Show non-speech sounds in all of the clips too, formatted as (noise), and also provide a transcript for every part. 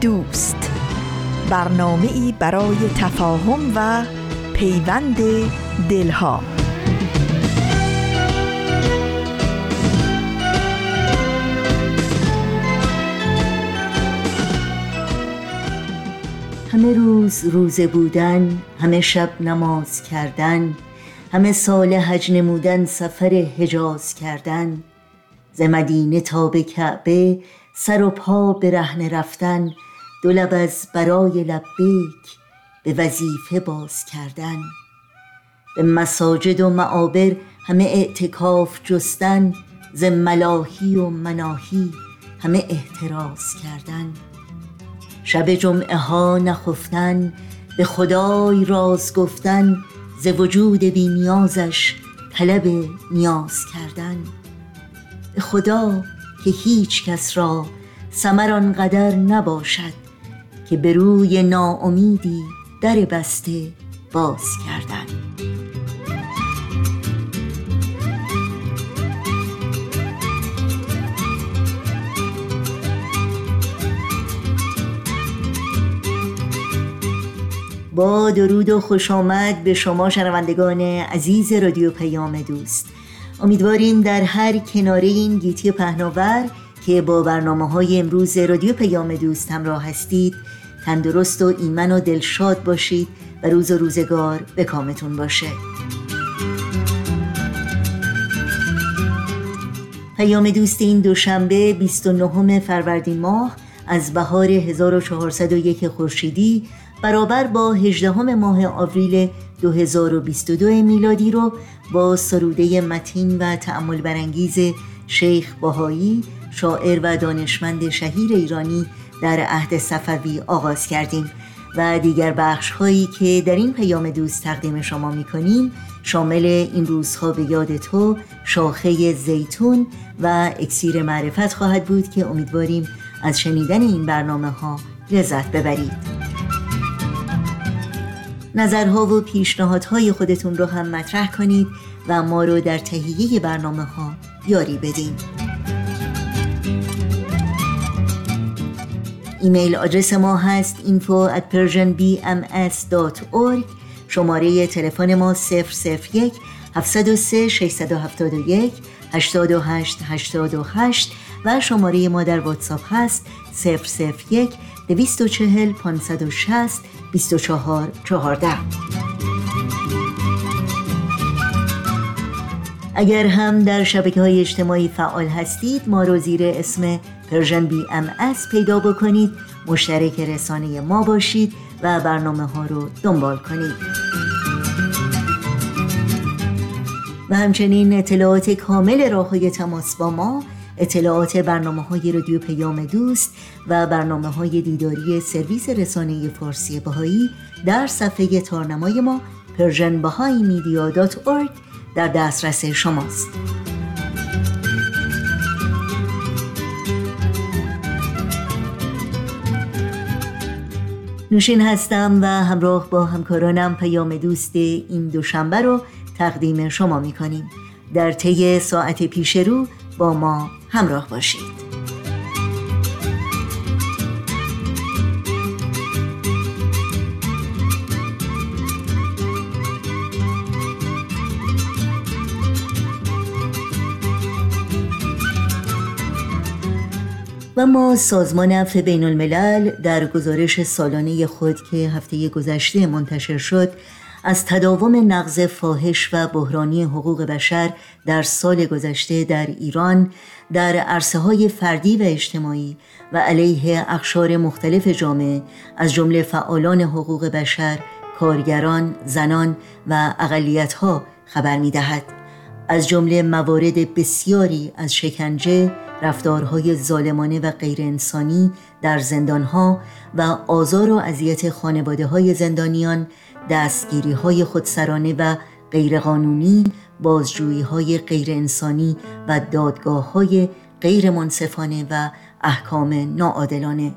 دوست. برنامه ای برای تفاهم و پیوند دلها. همه روز روزه بودن همه شب نماز کردن همه سال حج نمودن سفر حجاز کردن. ز مدینه تا به کعبه سر و پا به رهن رفتن. دو از برای لبیک به وظیفه باز کردن. به مساجد و معابر همه اعتکاف جستن ز ملاهی و مناهی همه احتراز کردن. شب جمعه ها نخفتن به خدای راز گفتن ز وجود بی نیازش طلب نیاز کردن. به خدا که هیچ کس را سمر آنقدر نباشد که به روی ناامیدی در بسته باز کردن. با درود و خوش آمد به شما شنوندگان عزیز رادیو پیام دوست. امیدواریم در هر کناره این گیتی پهناور که با برنامه های امروز رادیو پیام دوست همراه هستید تندرست و ایمن و دلشاد باشید و روز و روزگار به کامتون باشه. پیام دوست این دوشنبه 29 فروردین ماه از بهار 1401 خورشیدی برابر با 18 ماه آوریل 2022 میلادی رو با سروده متین و تعمل برانگیز شیخ باهایی شاعر و دانشمند شهیر ایرانی در عهد صفوی آغاز کردیم و دیگر بخش هایی که در این پیام دوست تقدیم شما می کنیم شامل این روزها به یاد تو شاخه زیتون و اکسیر معرفت خواهد بود که امیدواریم از شنیدن این برنامه ها لذت ببرید. نظرها و پیشنهادهای خودتون رو هم مطرح کنید و ما رو در تهیه برنامه ها یاری بدین. ایمیل آدرس ما هست info at persianbms.org شماره تلفن ما 001 703 671 828 828 و شماره ما در واتساپ هست 001 240 560 24 14 اگر هم در شبکه های اجتماعی فعال هستید ما رو زیر اسم Persian BMS پیدا بکنید مشترک رسانه ما باشید و برنامه ها رو دنبال کنید. و همچنین اطلاعات کامل راه های تماس با ما اطلاعات برنامه های رادیو پیام دوست و برنامه های دیداری سرویس رسانه فارسی بهایی در صفحه تارنمای ما Persian در دسترس شماست. نوشین هستم و همراه با همکارانم پیام دوست این دوشنبه رو تقدیم شما می کنیم در طی ساعت پیش رو با ما همراه باشید. و ما سازمان عفو بین الملل در گزارش سالانه خود که هفته گذشته منتشر شد از تداوم نقض فاحش و بحرانی حقوق بشر در سال گذشته در ایران در عرصه های فردی و اجتماعی و علیه اقشار مختلف جامعه از جمله فعالان حقوق بشر، کارگران، زنان و اقلیتها خبر می دهد. از جمله موارد بسیاری از شکنجه، رفتارهای ظالمانه و غیر انسانی در زندانها و آزار و اذیت خانواده های زندانیان دستگیری های خودسرانه و غیرقانونی بازجویی های غیر انسانی و دادگاه های غیر منصفانه و احکام ناعادلانه.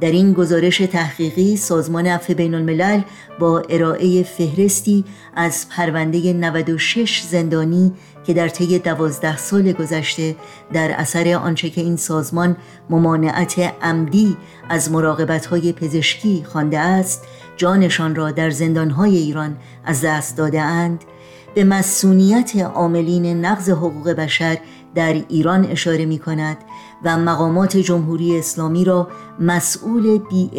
در این گزارش تحقیقی سازمان عفو بین الملل با ارائه فهرستی از پرونده 96 زندانی که در طی دوازده سال گذشته در اثر آنچه که این سازمان ممانعت عمدی از های پزشکی خوانده است جانشان را در زندانهای ایران از دست داده اند. به مسئولیت عاملین نقض حقوق بشر در ایران اشاره می کند و مقامات جمهوری اسلامی را مسئول بی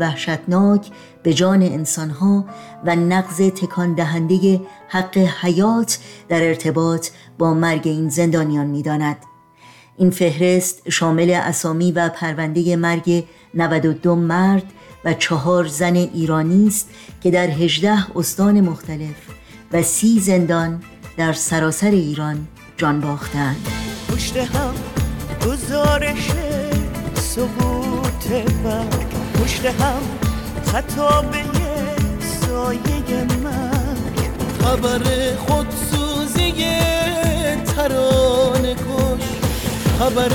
وحشتناک به جان انسانها و نقض تکان دهنده حق حیات در ارتباط با مرگ این زندانیان می داند. این فهرست شامل اسامی و پرونده مرگ 92 مرد و چهار زن ایرانی است که در 18 استان مختلف و سی زندان در سراسر ایران جان باختند پشت هم گزارش سقوط مرگ پشت هم خطابه سایه مرگ خبر خودسوزی ترانه کش. خبر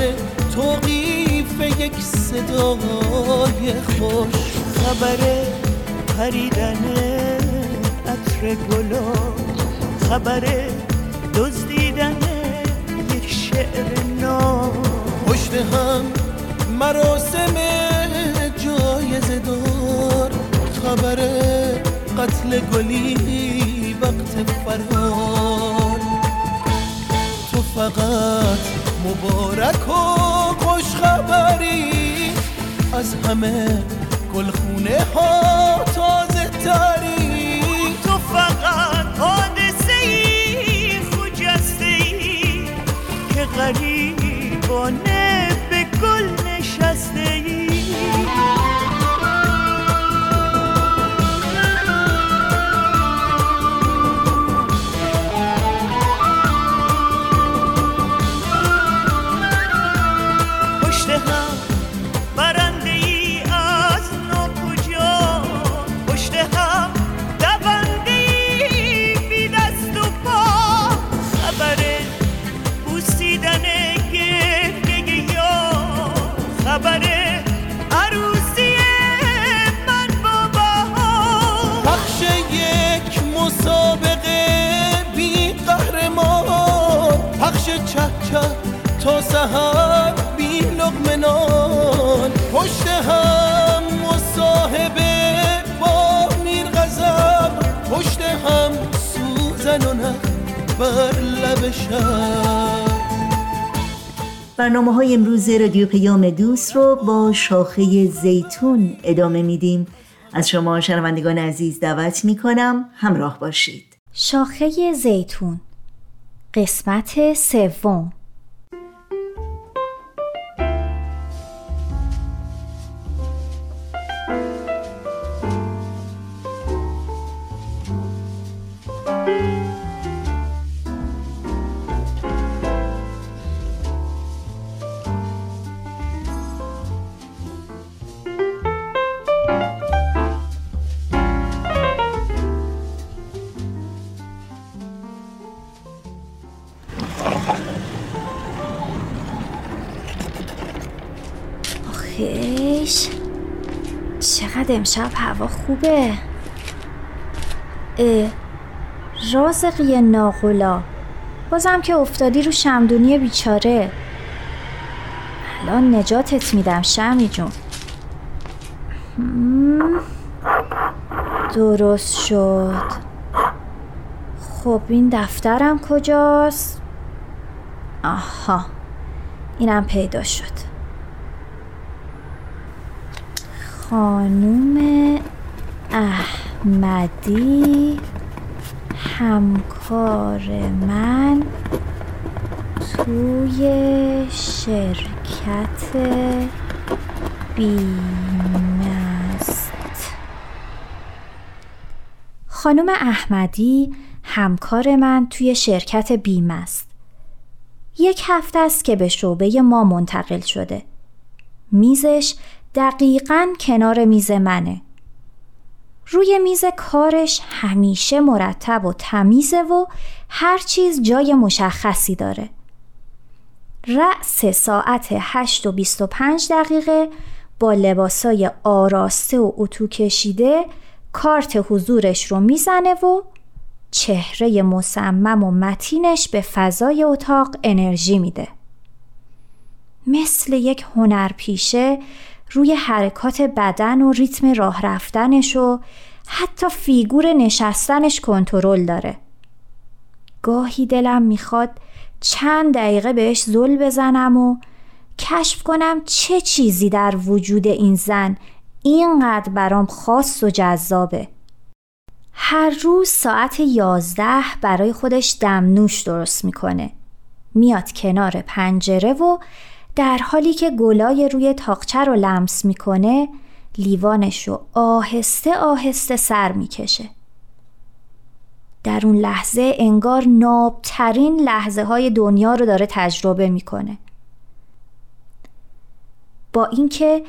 توقیف یک صدای خوش. خبر پریدن عطر گلا خبر دزدیدن یک شعر نام. پشت هم مراسم خبر قتل گلی وقت فرهان تو فقط مبارک و خوش خبری از همه گلخونه ها تازه تری. تو فقط حادثه ای خجسته ای که غریبانه برنامه های امروز رادیو پیام دوست رو با شاخه زیتون ادامه میدیم. از شما شنوندگان عزیز دعوت می کنم همراه باشید. شاخه زیتون. قسمت سوم. چقدر امشب هوا خوبه. اه رازقی ناغلا. بازم که افتادی رو شمدونی بیچاره. الان نجاتت میدم شمی جون. درست شد. خب این دفترم کجاست؟ آها اینم پیدا شد. خانوم احمدی همکار من توی شرکت بیمست خانم احمدی همکار من توی شرکت بیمست یک هفته است که به شعبه ما منتقل شده. میزش دقیقا کنار میز منه. روی میز کارش همیشه مرتب و تمیزه و هر چیز جای مشخصی داره. رأس ساعت 8 و 25 دقیقه با لباسای آراسته و اتو کشیده کارت حضورش رو می‌زنه و چهره مصمم و متینش به فضای اتاق انرژی میده. مثل یک هنرپیشه روی حرکات بدن و ریتم راه رفتنش و حتی فیگور نشستنش کنترل داره. گاهی دلم می‌خواد چند دقیقه بهش زل بزنم و کشف کنم چه چیزی در وجود این زن اینقدر برام خاص و جذابه. هر روز ساعت یازده برای دم دمنوش درست می‌کنه. میاد کنار پنجره و در حالی که گلای روی تاقچه رو لمس می‌کنه لیوانش رو آهسته آهسته سر می‌کشه. در اون لحظه انگار نابترین لحظه های دنیا رو داره تجربه می‌کنه. با اینکه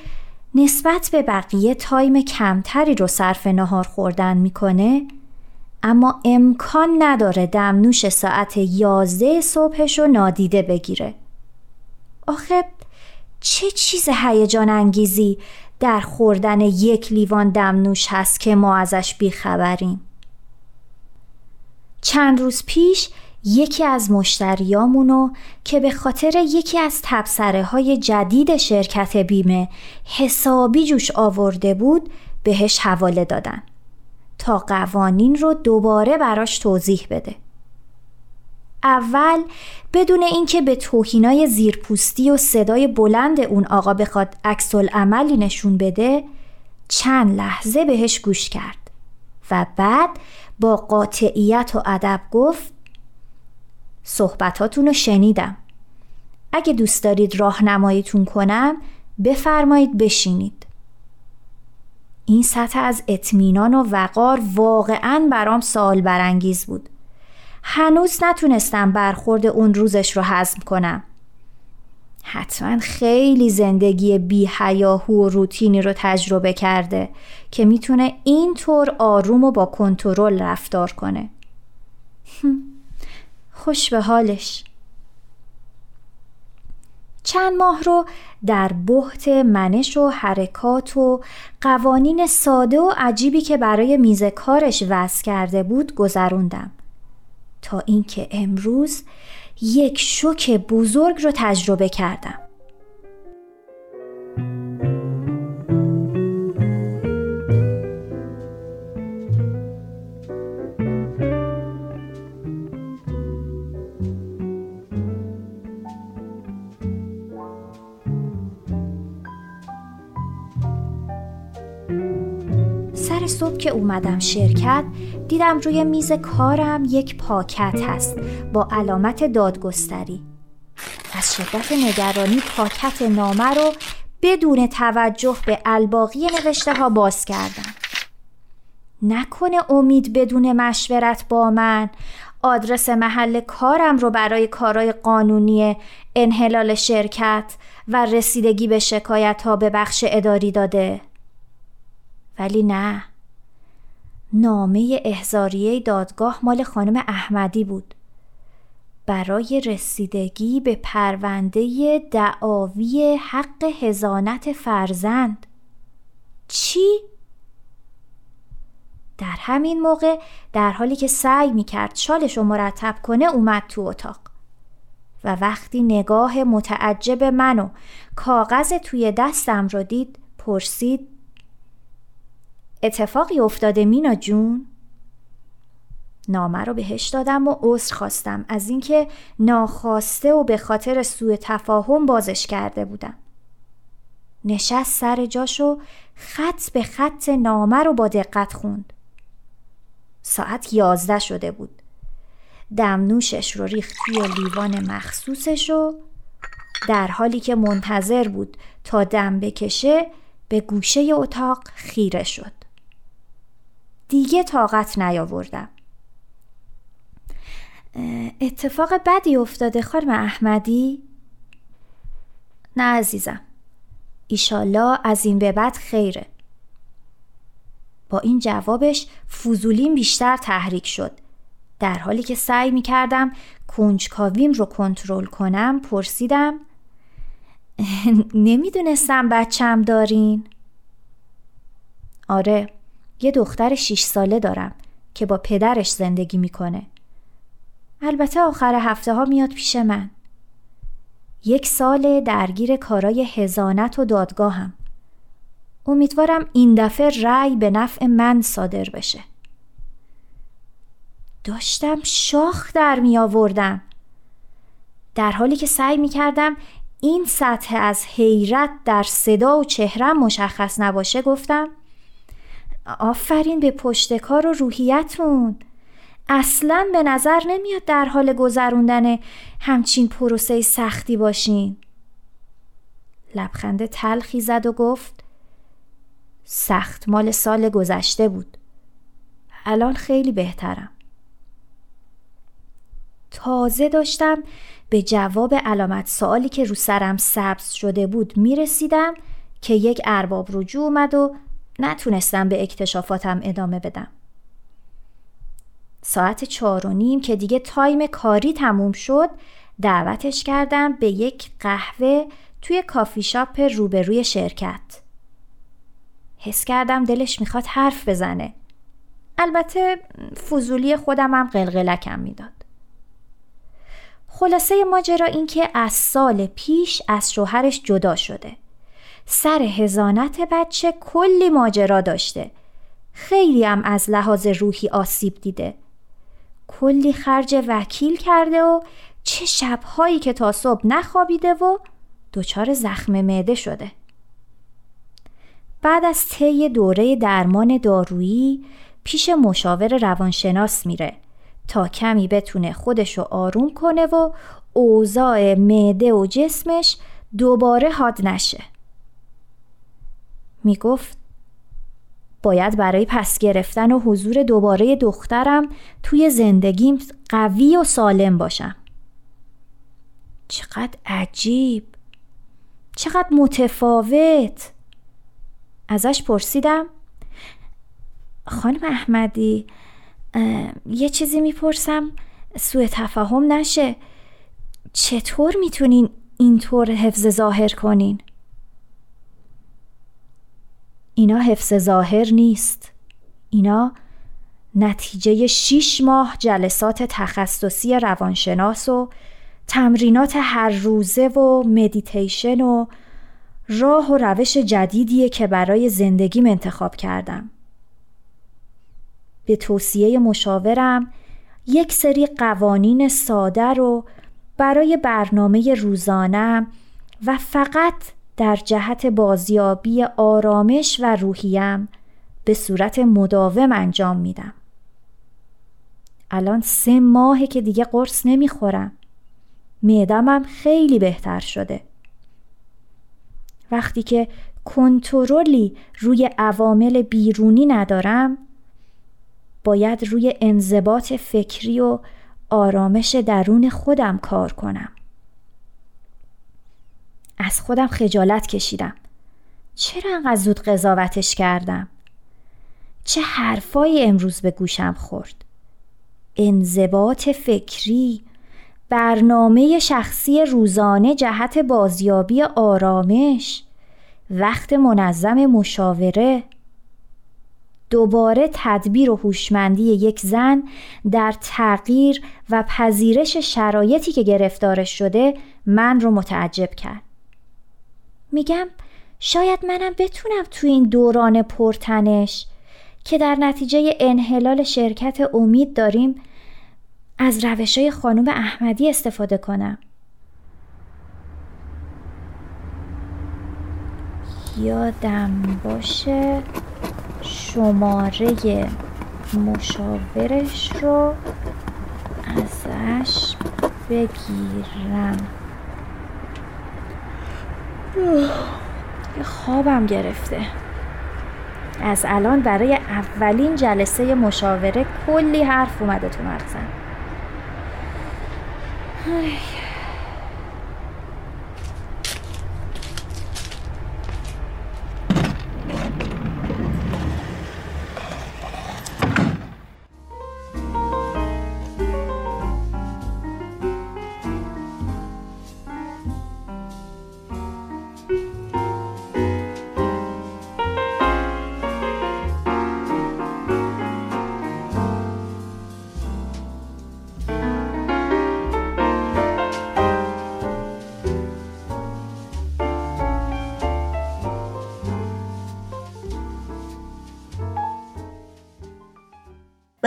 نسبت به بقیه تایم کمتری رو صرف نهار خوردن می‌کنه اما امکان نداره دمنوش ساعت یازده صبحش رو نادیده بگیره آخه چه چیز هیجان انگیزی در خوردن یک لیوان دمنوش هست که ما ازش بیخبریم. چند روز پیش یکی از مشتریامونو که به خاطر یکی از تبصره های جدید شرکت بیمه حسابی جوش آورده بود بهش حواله دادن. تا قوانین رو دوباره براش توضیح بده. اول بدون اینکه به توهینای زیرپوستی و صدای بلند اون آقا بخواد عکس عملی نشون بده چند لحظه بهش گوش کرد و بعد با قاطعیت و ادب گفت صحبتاتون رو شنیدم. اگه دوست دارید راهنماییتون کنم بفرمایید بشینید. این سطح از اطمینان و وقار واقعا برام سوال برانگیز بود. هنوز نتونستم برخورد اون روزش رو هضم کنم. حتما خیلی زندگی بی هیاهو و روتینی رو تجربه کرده که می‌تونه اینطور آروم و با کنترل رفتار کنه. (laughs) خوش به حالش. چند ماه رو در بحت منش و حرکات و قوانین ساده و عجیبی که برای میز کارش وضع کرده بود گذروندم. تا اینکه امروز یک شوک بزرگ رو تجربه کردم. صبح که اومدم شرکت دیدم روی میز کارم یک پاکت هست با علامت دادگستری. از شدت نگرانی پاکت نامه رو بدون توجه به الباقی نوشته ها باز کردم. نکنه امید بدون مشورت با من آدرس محل کارم رو برای کارای قانونی انحلال شرکت و رسیدگی به شکایت ها به بخش اداری داده. ولی نه. نامه احزاریه دادگاه مال خانم احمدی بود. برای رسیدگی به پرونده دعاوی حق هزانت فرزند. چی؟ در همین موقع در حالی که سعی می کرد شالش رو مرتب کنه اومد تو اتاق. و وقتی نگاه متعجب منو کاغذ توی دستم رو دید پرسید اتفاقی افتاده مینا جون؟ نامه رو بهش دادم و عذر خواستم از اینکه ناخواسته و به خاطر سوء تفاهم بازش کرده بودم. نشست سر جاشو خط به خط نامه رو با دقت خوند. ساعت یازده شده بود. دمنوشش رو ریخت توی لیوان مخصوصش و در حالی که منتظر بود تا دم بکشه به گوشه اتاق خیره شد. دیگه طاقت نیاوردم اتفاق بدی افتاده خانم احمدی؟ نه عزیزم ایشالله از این به بعد خیره با این جوابش فوزولیم بیشتر تحریک شد در حالی که سعی می کردم کنجکاویم رو کنترل کنم پرسیدم نمی‌دونستم بچم دارین؟ آره یه دختر شیش ساله دارم که با پدرش زندگی می‌کنه. البته آخر هفته ها میاد پیش من. یک سال درگیر کارای هزانت و دادگاهم. امیدوارم این دفعه رأی به نفع من صادر بشه. داشتم شاخ در می آوردم. در حالی که سعی می کردم این سطح از حیرت در صدا و چهرم مشخص نباشه گفتم آفرین به پشتکار و روحیتون. اصلا به نظر نمیاد در حال گذروندن همچین پروسه سختی باشین. لبخنده تلخی زد و گفت سخت مال سال گذشته بود. الان خیلی بهترم. تازه داشتم به جواب علامت سوالی که رو سرم سبز شده بود می رسیدم که یک ارباب رجوع اومد و نتونستم به اکتشافاتم ادامه بدم. ساعت چهار و نیم که دیگه تایم کاری تموم شد دعوتش کردم به یک قهوه توی کافی شاپ روبروی شرکت. حس کردم دلش می‌خواد حرف بزنه. البته فضولی خودم هم قلقلکم می‌داد. خلاصه ماجرا این که از سال پیش از شوهرش جدا شده. سر هزانت بچه کلی ماجرا داشته. خیلی هم از لحاظ روحی آسیب دیده. کلی خرج وکیل کرده و چه شبهایی که تا صبح نخوابیده و دچار زخم معده شده. بعد از طی دوره درمان دارویی پیش مشاور روانشناس میره تا کمی بتونه خودشو آروم کنه و اوضاع معده و جسمش دوباره حاد نشه. می‌گفت باید برای پس گرفتن و حضور دوباره دخترم توی زندگیم قوی و سالم باشم. چقدر عجیب چقدر متفاوت ازش پرسیدم خانم احمدی یه چیزی می‌پرسم سوء تفاهم نشه چطور می‌تونین اینطور حفظ ظاهر کنین؟ اینا حفظ ظاهر نیست. اینا نتیجه شیش ماه جلسات تخصصی روانشناس و تمرینات هر روزه و مدیتیشن و راه و روش جدیدیه که برای زندگیم انتخاب کردم. به توصیه مشاورم یک سری قوانین ساده رو برای برنامه روزانم و فقط در جهت بازیابی آرامش و روحیم به صورت مداوم انجام میدم. الان سه ماهه که دیگه قرص نمی‌خورم. معدمم خیلی بهتر شده. وقتی که کنترلی روی عوامل بیرونی ندارم باید روی انضباط فکری و آرامش درون خودم کار کنم. از خودم خجالت کشیدم. چرا انقدر زود قضاوتش کردم؟ چه حرفایی امروز به گوشم خورد؟ انضباط فکری برنامه شخصی روزانه جهت بازیابی آرامش وقت منظم مشاوره دوباره تدبیر و هوشمندی یک زن در تغییر و پذیرش شرایطی که گرفتارش شده من رو متعجب کرد. میگم شاید منم بتونم تو این دوران پرتنش که در نتیجه انحلال شرکت امید داریم از روش های خانوم احمدی استفاده کنم. یادم باشه شماره مشاورش رو ازش بگیرم خوابم گرفته. از الان برای اولین جلسه مشاوره کلی حرف اومده تو مغزم.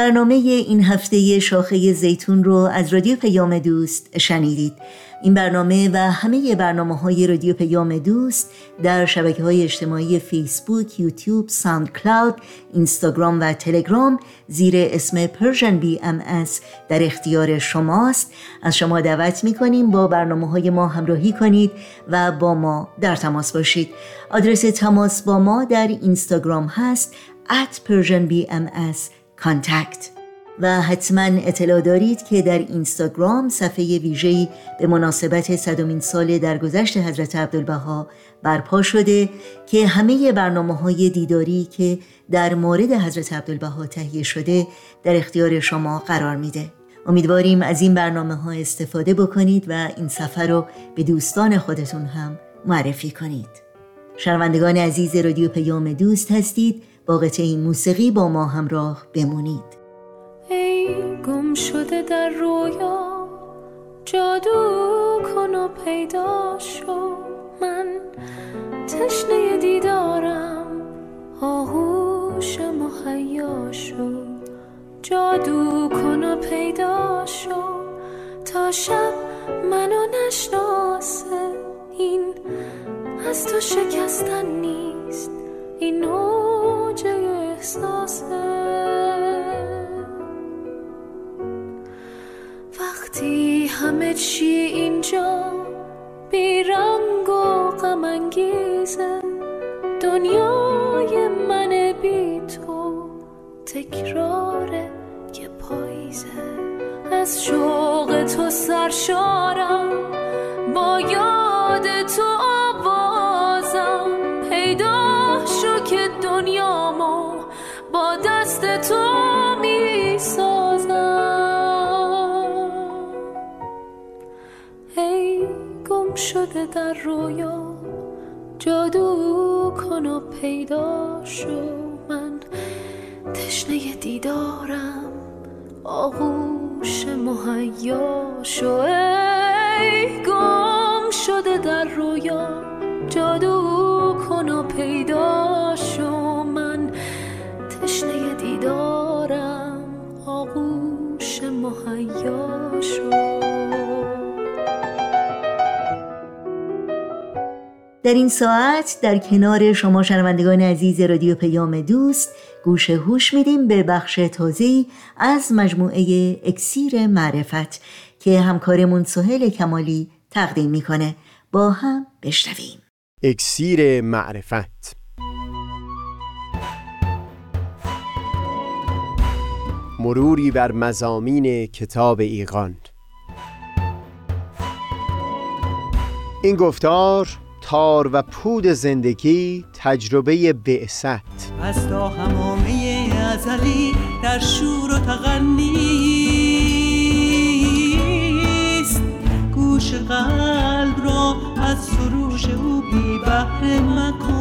برنامه این هفته شاخه زیتون رو از رادیو پیام دوست شنیدید. این برنامه و همه برنامه های رادیو پیام دوست در شبکه های اجتماعی فیسبوک، یوتیوب، ساند کلاود، اینستاگرام و تلگرام زیر اسم بی ام در اختیار شماست. از شما دعوت می کنیم با برنامه های ما همراهی کنید و با ما در تماس باشید. آدرس تماس با ما در اینستاگرام هست at persianbms کانتکت. و حتما اطلاع دارید که در اینستاگرام صفحه ویژه‌ای به مناسبت صدومین سال درگذشت حضرت عبدالبها برپا شده که همه برنامه های دیداری که در مورد حضرت عبدالبها تهیه شده در اختیار شما قرار میده. امیدواریم از این برنامه ها استفاده بکنید و این سفر رو به دوستان خودتون هم معرفی کنید. شنوندگان عزیز رادیو پیام دوست هستید. با این موسیقی با ما همراه بمونید. ای گم شده در رویا جادو کن و پیدا شو. من تشنه دیدارم آهوش مهیا شو جادو کن و پیدا شو. تا شب منو نشناسه این از تو شکستن نیست. این اوج احساسه وقتی همه چی اینجا بیرنگ و غم انگیزه دنیای من بی تو تکرار یه پاییزه. از شوق تو سرشارم با یاد تو در رویا جادو کن و پیدا شو. من تشنه دیدارم آغوش مهیا شو. ای گم شده در رویا جادو کن و پیدا در این ساعت در کنار شما شنوندگان عزیز رادیو پیام دوست گوش هوش میدیم به بخش تازه از مجموعه اکسیر معرفت که همکارمون سهل کمالی تقدیم می‌کنه. با هم بشنویم. اکسیر معرفت. مروری بر مزامین کتاب ایقان این گفتار تار و پود زندگی تجربه بعثت. از تا همامه ازلی در شور و تغنیست. گوش قلب را از سروش او بی بحر مکن.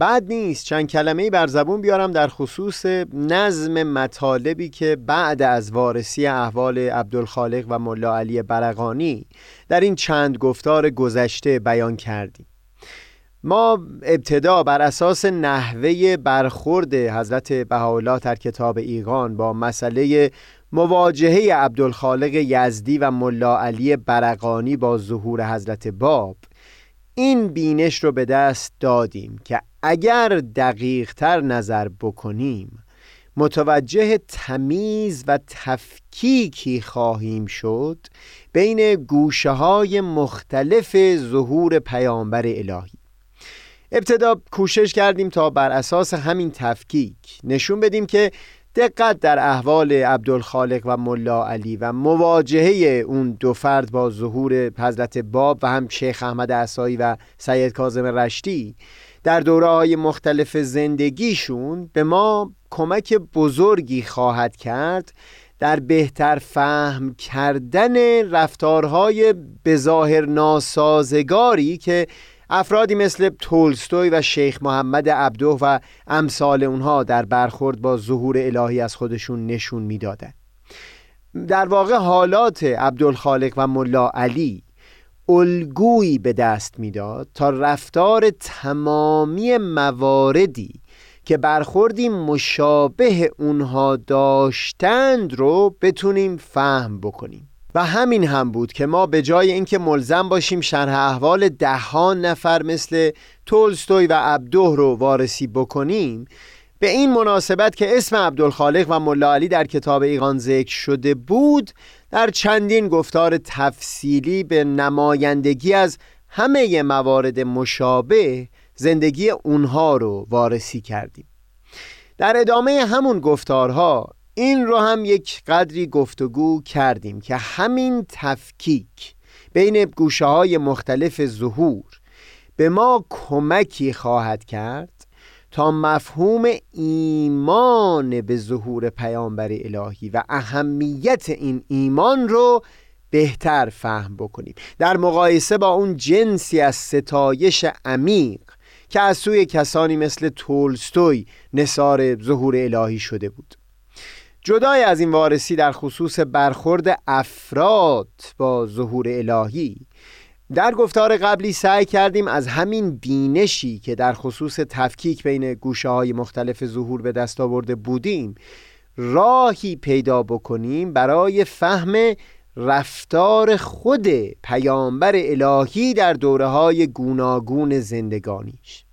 بعد نیست چند کلمه بر زبون بیارم در خصوص نظم مطالبی که بعد از وارسی احوال عبدالخالق و ملا علی برقانی در این چند گفتار گذشته بیان کردیم. ما ابتدا بر اساس نحوه برخورد حضرت بهاءالله در کتاب ایقان با مسئله مواجهه عبدالخالق یزدی و ملا علی برقانی با ظهور حضرت باب این بینش رو به دست دادیم که اگر دقیق تر نظر بکنیم متوجه تمیز و تفکیکی خواهیم شد بین گوشه های مختلف ظهور پیامبر الهی. ابتدا کوشش کردیم تا بر اساس همین تفکیک نشون بدیم که دقت در احوال عبدالخالق و ملا علی و مواجهه اون دو فرد با ظهور حضرت باب و هم شیخ احمد عصایی و سید کاظم رشتی در دوره های مختلف زندگیشون به ما کمک بزرگی خواهد کرد در بهتر فهم کردن رفتارهای بظاهر ناسازگاری که افرادی مثل تولستوی و شیخ محمد عبدو و امثال اونها در برخورد با ظهور الهی از خودشون نشون می‌دادند. در واقع حالات عبدالخالق و ملا علی الگویی به دست می‌داد تا رفتار تمامی مواردی که برخوردی مشابه اونها داشتند رو بتونیم فهم بکنیم. و همین هم بود که ما به جای اینکه ملزم باشیم شرح احوال دهان نفر مثل تولستوی و عبدوه رو وارسی بکنیم به این مناسبت که اسم عبدالخالق و ملا علی در کتاب ایقان ذکر شده بود در چندین گفتار تفصیلی به نمایندگی از همه موارد مشابه زندگی اونها رو وارسی کردیم. در ادامه همون گفتارها این رو هم یک قدری گفتگو کردیم که همین تفکیک بین گوشه های مختلف ظهور به ما کمکی خواهد کرد تا مفهوم ایمان به ظهور پیامبر الهی و اهمیت این ایمان رو بهتر فهم بکنیم. در مقایسه با اون جنسی از ستایش عمیق که از سوی کسانی مثل تولستوی نصار ظهور الهی شده بود. جدای از این وارسی در خصوص برخورد افراد با ظهور الهی در گفتار قبلی سعی کردیم از همین بینشی که در خصوص تفکیک بین گوشه های مختلف ظهور به دست آورده بودیم راهی پیدا بکنیم برای فهم رفتار خود پیامبر الهی در دوره های گوناگون زندگانیش.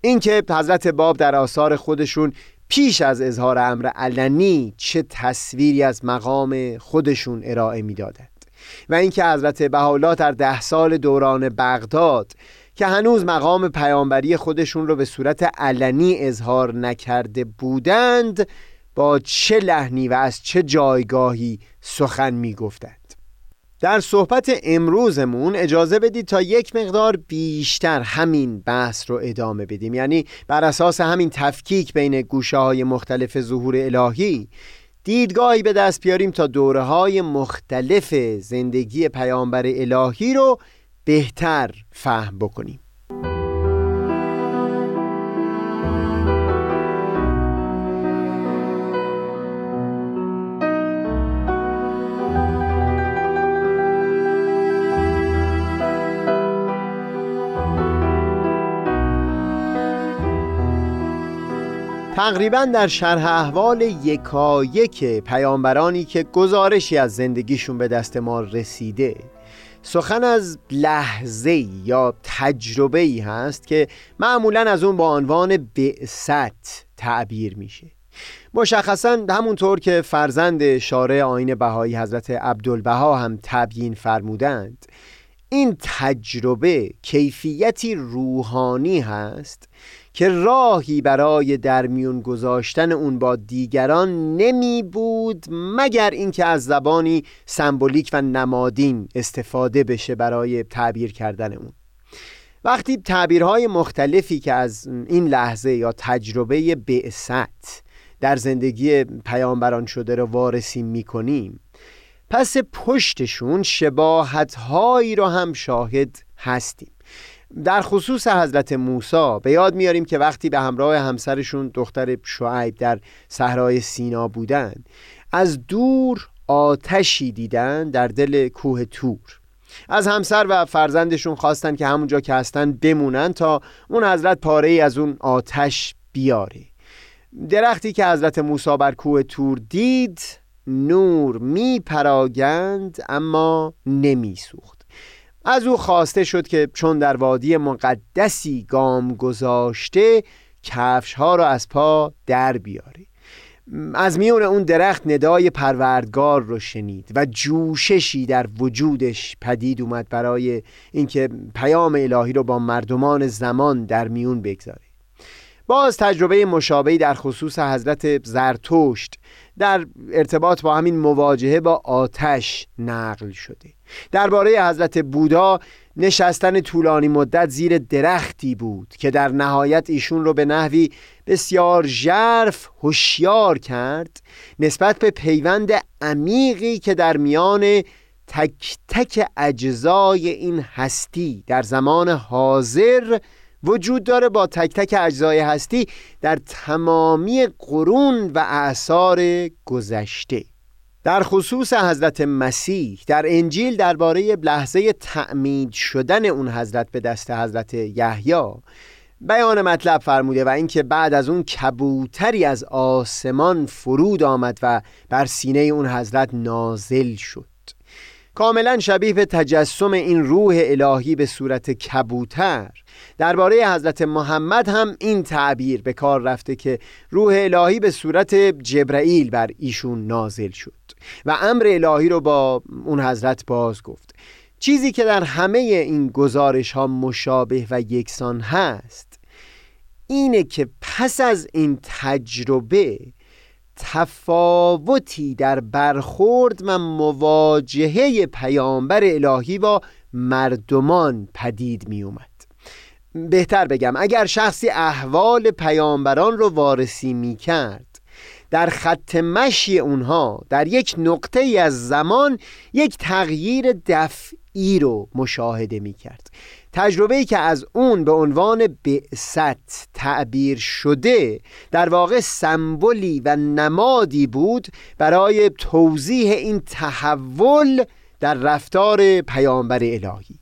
اینکه حضرت باب در آثار خودشون پیش از اظهار امر علنی چه تصویری از مقام خودشون ارائه می‌دادند. و اینکه حضرت بهاءالله در ده سال دوران بغداد که هنوز مقام پیامبری خودشون رو به صورت علنی اظهار نکرده بودند با چه لحنی و از چه جایگاهی سخن می‌گفتند. در صحبت امروزمون اجازه بدید تا یک مقدار بیشتر همین بحث رو ادامه بدیم. یعنی بر اساس همین تفکیک بین گوشه های مختلف ظهور الهی دیدگاهی به دست بیاریم تا دوره های مختلف زندگی پیامبر الهی رو بهتر فهم بکنیم. تقریبا در شرح احوال یکایک پیامبرانی که گزارشی از زندگیشون به دست ما رسیده. سخن از لحظه یا تجربه ای هست که معمولا از اون با عنوان بعثت تعبیر میشه. مشخصا همونطور که فرزند شارع آین بهایی حضرت عبدالبها هم تبیین فرمودند این تجربه کیفیتی روحانی هست که راهی برای در میون گذاشتن اون با دیگران نمی بود مگر اینکه از زبانی سمبولیک و نمادین استفاده بشه برای تعبیر کردن اون. وقتی تعبیرهای مختلفی که از این لحظه یا تجربه بعثت در زندگی پیامبران شده رو وارسی می‌کنیم پس پشتشون شباهتهایی رو هم شاهد هستیم. در خصوص حضرت موسی به یاد میاریم که وقتی به همراه همسرشون دختر شعیب در صحرای سینا بودند از دور آتشی دیدن در دل کوه تور. از همسر و فرزندشون خواستن که همونجا که هستن بمونن تا اون حضرت پاره ای از اون آتش بیاره. درختی که حضرت موسی بر کوه تور دید نور می پراگند اما نمی سوخت از او خواسته شد که چون در وادی مقدسی گام گذاشته کفش ها را از پا در بیاره. از میون اون درخت ندای پروردگار رو شنید و جوششی در وجودش پدید اومد برای اینکه پیام الهی رو با مردمان زمان در میون بگذاره. باز تجربه مشابهی در خصوص حضرت زرتشت در ارتباط با همین مواجهه با آتش نقل شده. درباره حضرت بودا نشستن طولانی مدت زیر درختی بود که در نهایت ایشون رو به نحوی بسیار ژرف هوشیار کرد نسبت به پیوند عمیقی که در میان تک تک اجزای این هستی در زمان حاضر وجود داره با تک تک اجزای هستی در تمامی قرون و اعثار گذشته. در خصوص حضرت مسیح در انجیل درباره لحظه تعمید شدن اون حضرت به دست حضرت یحیی بیان مطلب فرموده و اینکه بعد از اون کبوتری از آسمان فرود آمد و بر سینه اون حضرت نازل شد. کاملا شبیه به تجسم این روح الهی به صورت کبوتر. درباره حضرت محمد هم این تعبیر به کار رفته که روح الهی به صورت جبرائیل بر ایشون نازل شد. و امر الهی رو با اون حضرت باز گفت. چیزی که در همه این گزارش ها مشابه و یکسان هست اینه که پس از این تجربه تفاوتی در برخورد و مواجهه پیامبر الهی با مردمان پدید می اومد بهتر بگم اگر شخصی احوال پیامبران رو وارسی می کرد در خط مشی اونها در یک نقطه ای از زمان یک تغییر دفعی رو مشاهده می کرد تجربه ای که از اون به عنوان بعثت تعبیر شده در واقع سمبولی و نمادی بود برای توضیح این تحول در رفتار پیامبر الهی.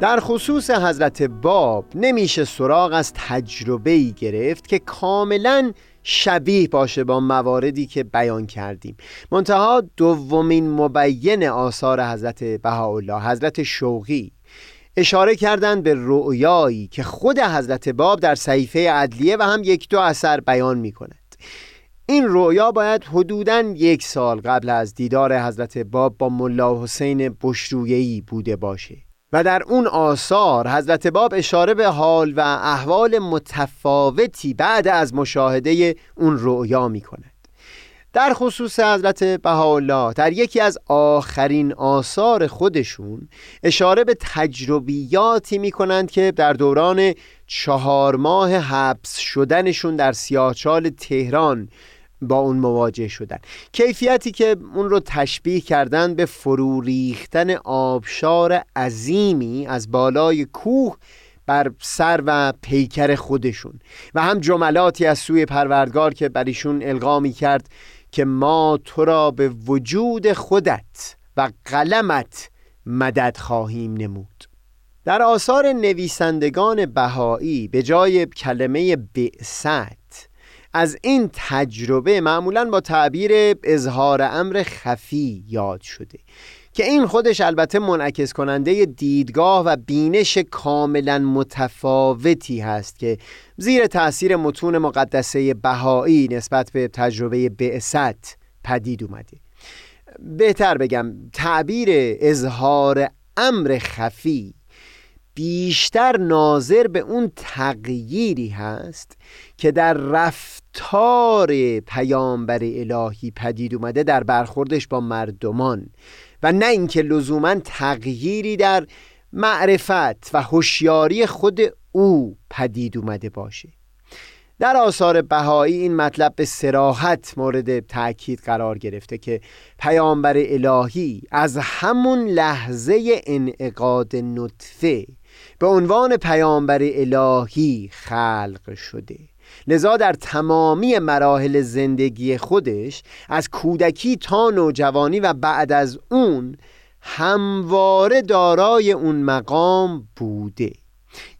در خصوص حضرت باب نمیشه سراغ از تجربه ای گرفت که کاملا شبیه باشه با مواردی که بیان کردیم. منتها دومین مبین آثار حضرت بهاءالله حضرت شوقی. اشاره کردند به رؤیایی که خود حضرت باب در صحیفه عدلیه و هم یک دو اثر بیان می کند این رویا باید حدوداً یک سال قبل از دیدار حضرت باب با ملا حسین بشرویهی بوده باشه. و در اون آثار حضرت باب اشاره به حال و احوال متفاوتی بعد از مشاهده اون رؤیا می کند در خصوص حضرت بهاءالله در یکی از آخرین آثار خودشون اشاره به تجربیاتی می کنند که در دوران چهار ماه حبس شدنشون در سیاهچال تهران با اون مواجه شدن. کیفیتی که اون رو تشبیه کردن به فرو ریختن آبشار عظیمی از بالای کوه بر سر و پیکر خودشون و هم جملاتی از سوی پروردگار که بر ایشون القا کرد که ما تو را به وجود خودت و قلمت مدد خواهیم نمود. در آثار نویسندگان بهایی به جای کلمه بعثت از این تجربه معمولا با تعبیر اظهار امر خفی یاد شده که این خودش البته منعکس کننده دیدگاه و بینش کاملا متفاوتی هست که زیر تاثیر متون مقدسه بهایی نسبت به تجربه بعثت پدید اومده. بهتر بگم تعبیر اظهار امر خفی بیشتر ناظر به اون تغییری هست که در رفتار پیامبر الهی پدید اومده در برخوردش با مردمان و نه اینکه لزوما تغییری در معرفت و هوشیاری خود او پدید اومده باشه. در آثار بهایی این مطلب به سراحت مورد تاکید قرار گرفته که پیامبر الهی از همون لحظه انعقاد نطفه به عنوان پیامبر الهی خلق شده. لذا در تمامی مراحل زندگی خودش از کودکی تا نوجوانی و بعد از اون همواره دارای اون مقام بوده.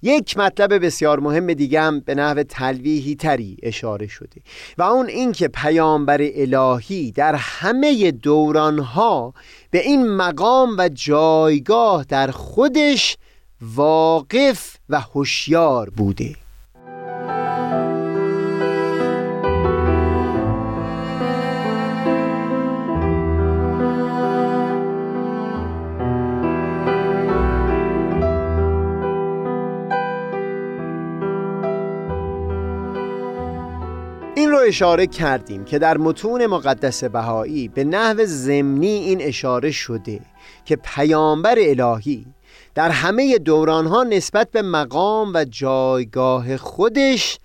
یک مطلب بسیار مهم دیگه هم به نحو تلویحی تری اشاره شده و اون اینکه پیامبر الهی در همه دورانها به این مقام و جایگاه در خودش واقف و هوشیار بوده. این رو اشاره کردیم که در متون مقدس بهایی به نحو زمینی این اشاره شده که پیامبر الهی در همه دورانها نسبت به مقام و جایگاه خودش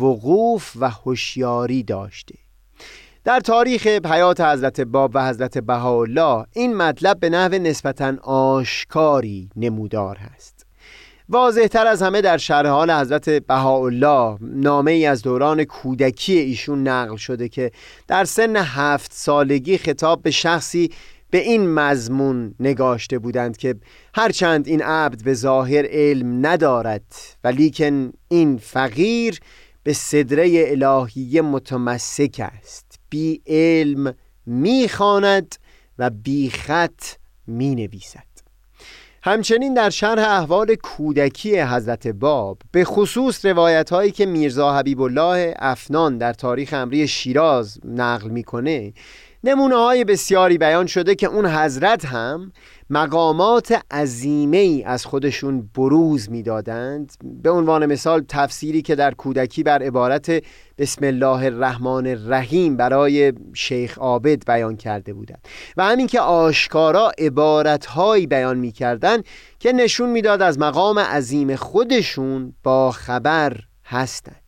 وقوف و هوشیاری داشته. در تاریخ حیات حضرت باب و حضرت بهاءالله این مطلب به نحو نسبتا آشکاری نمودار هست. واضح تر از همه در شرح حال حضرت بهاءالله نامه ای از دوران کودکی ایشون نقل شده که در سن هفت سالگی خطاب به شخصی به این مضمون نگاشته بودند که هرچند این عبد به ظاهر علم ندارد ولیکن این فقیر به صدره الهی متمسک است. بی علم می‌خواند و بی خط می نویسد همچنین در شرح احوال کودکی حضرت باب به خصوص روایت هایی که میرزا حبیب الله افنان در تاریخ امری شیراز نقل می‌کنه نمونه های بسیاری بیان شده که اون حضرت هم مقامات عظیمه از خودشون بروز می‌دادند. به عنوان مثال تفسیری که در کودکی بر عبارت بسم الله الرحمن الرحیم برای شیخ عابد بیان کرده بودند. و همین که آشکارا عبارتهایی بیان می‌کردند که نشون می‌داد از مقام عظیم خودشون با خبر هستند.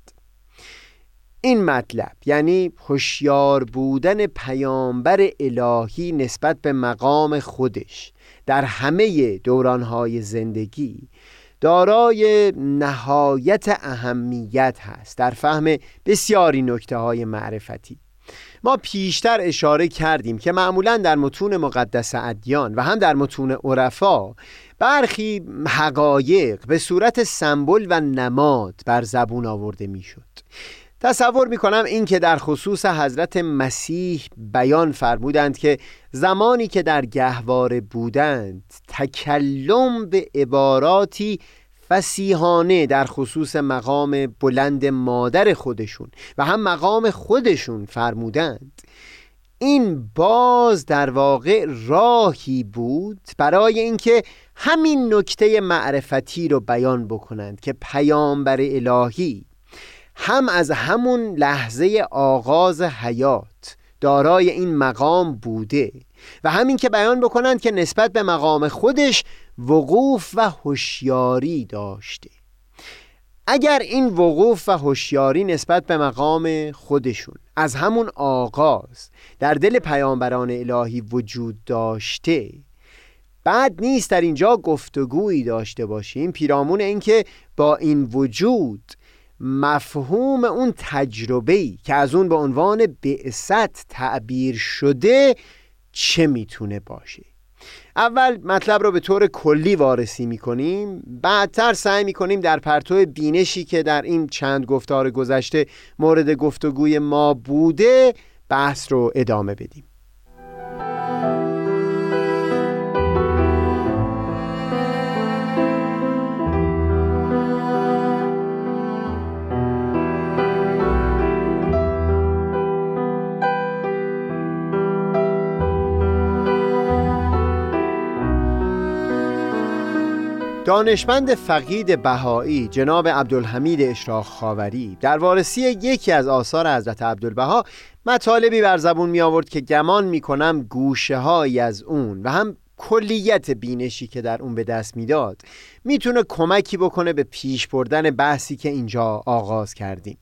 این مطلب یعنی هوشیار بودن پیامبر الهی نسبت به مقام خودش در همه دورانهای زندگی دارای نهایت اهمیت هست در فهم بسیاری نکته های معرفتی. ما پیشتر اشاره کردیم که معمولا در متون مقدس ادیان و هم در متون عرفا برخی حقایق به صورت سمبل و نماد بر زبون آورده می‌شد. تصور می کنم این که در خصوص حضرت مسیح بیان فرمودند که زمانی که در گهواره بودند تکلم به عباراتی فسیحانه در خصوص مقام بلند مادر خودشون و هم مقام خودشون فرمودند. این باز در واقع راهی بود برای اینکه همین نکته معرفتی رو بیان بکنند که پیامبر الهی هم از همون لحظه آغاز حیات دارای این مقام بوده و همین که بیان بکنند که نسبت به مقام خودش وقوف و هوشیاری داشته. اگر این وقوف و هوشیاری نسبت به مقام خودشون از همون آغاز در دل پیامبران الهی وجود داشته بعد نیست در اینجا گفتگویی داشته باشیم. پیرامون اینکه با این وجود مفهوم اون تجربه که از اون به عنوان بعثت تعبیر شده چه می‌تونه باشه؟ اول مطلب رو به طور کلی وارسی می‌کنیم بعدتر سعی می‌کنیم در پرتو بینشی که در این چند گفتار گذشته مورد گفتگوی ما بوده بحث رو ادامه بدیم. دانشمند فقید بهایی جناب عبدالحمید اشراق خاوری در وارسی یکی از آثار حضرت عبدالبها مطالبی بر زبون می آورد که گمان می کنم گوشه از اون و هم کلیت بینشی که در اون به دست می‌داد می‌تونه کمکی بکنه به پیش بردن بحثی که اینجا آغاز کردیم.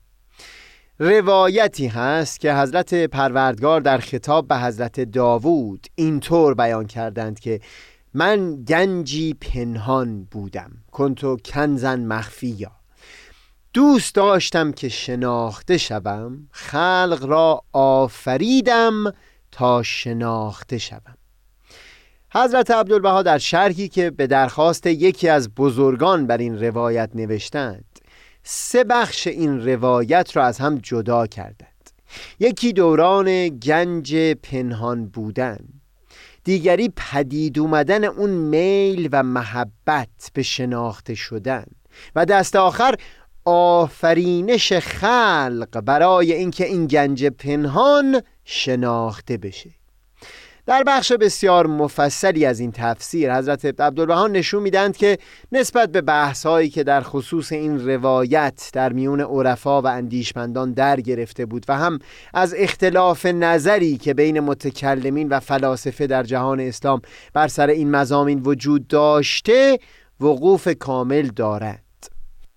روایتی هست که حضرت پروردگار در خطاب به حضرت داوود اینطور بیان کردند که من گنجی پنهان بودم کنتو کنزن مخفیا. دوست داشتم که شناخته شوم خلق را آفریدم تا شناخته شوم. حضرت عبدالبها در شرحی که به درخواست یکی از بزرگان بر این روایت نوشتند سه بخش این روایت را از هم جدا کردند. یکی دوران گنج پنهان بودن دیگری پدید اومدن اون میل و محبت به شناخته شدن و دست آخر آفرینش خلق برای اینکه این گنج پنهان شناخته بشه. در بخش بسیار مفصلی از این تفسیر حضرت عبدالبهان نشون میدند که نسبت به بحثهایی که در خصوص این روایت در میون عرفا و اندیشمندان در گرفته بود و هم از اختلاف نظری که بین متکلمین و فلاسفه در جهان اسلام بر سر این مزامین وجود داشته وقوف کامل دارد.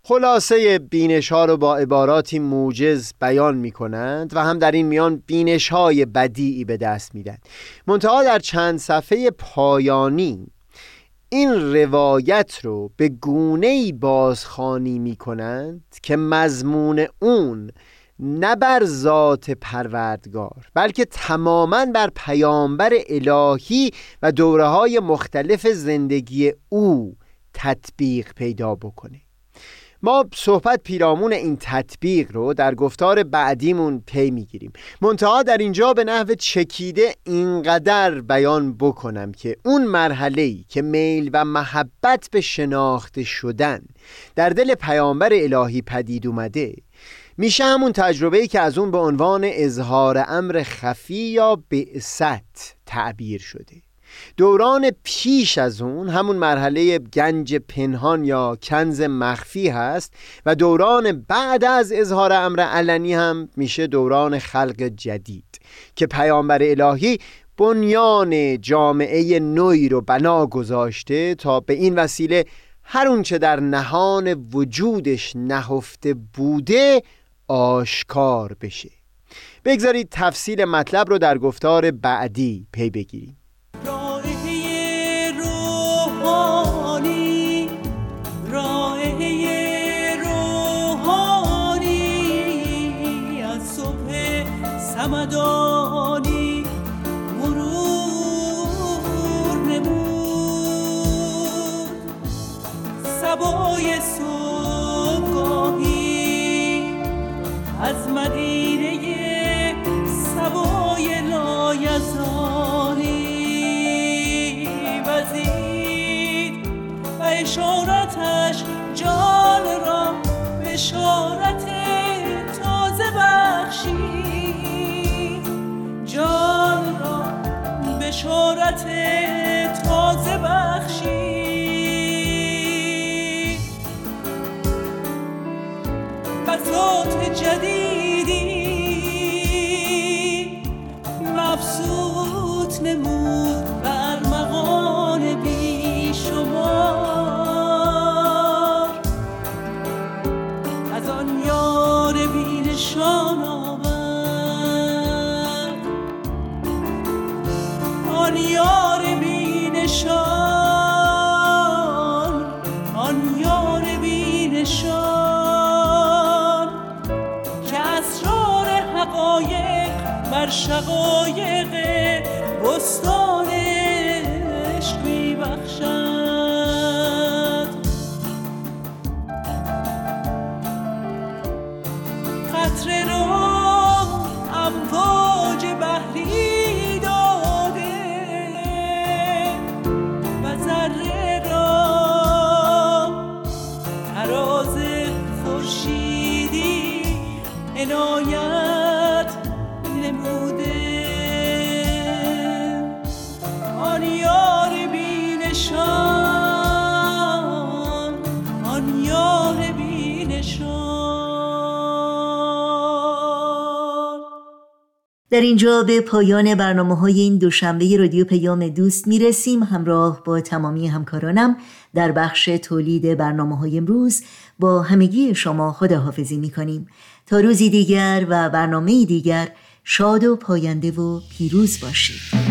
خلاصه بینش ها رو با عباراتی موجز بیان می کنند و هم در این میان بینش های بدیعی به دست میدن منتها در چند صفحه پایانی این روایت رو به گونه بازخانی می کنند که مضمون اون نه بر ذات پروردگار بلکه تماما بر پیامبر الهی و دوره های مختلف زندگی او تطبیق پیدا بکنه. ما صحبت پیرامون این تطبیق رو در گفتار بعدیمون پی می‌گیریم. منتها در اینجا به نحو چکیده اینقدر بیان بکنم که اون مرحله که میل و محبت به شناخته شدن در دل پیامبر الهی پدید اومده میشه همون تجربه که از اون به عنوان اظهار امر خفی یا بعثت تعبیر شده. دوران پیش از اون همون مرحله گنج پنهان یا کنز مخفی هست و دوران بعد از اظهار امر علنی هم میشه دوران خلق جدید که پیامبر الهی بنیان جامعه نوی رو بنا گذاشته تا به این وسیله هر اونچه در نهان وجودش نهفته بوده آشکار بشه. بگذارید تفصیل مطلب رو در گفتار بعدی پی بگیریم. بشارت اینجا به پایان برنامه های این دوشنبه رادیو پیام دوست می رسیم همراه با تمامی همکارانم در بخش تولید برنامه های امروز با همگی شما خداحافظی می کنیم تا روزی دیگر و برنامه دیگر شاد و پاینده و پیروز باشید.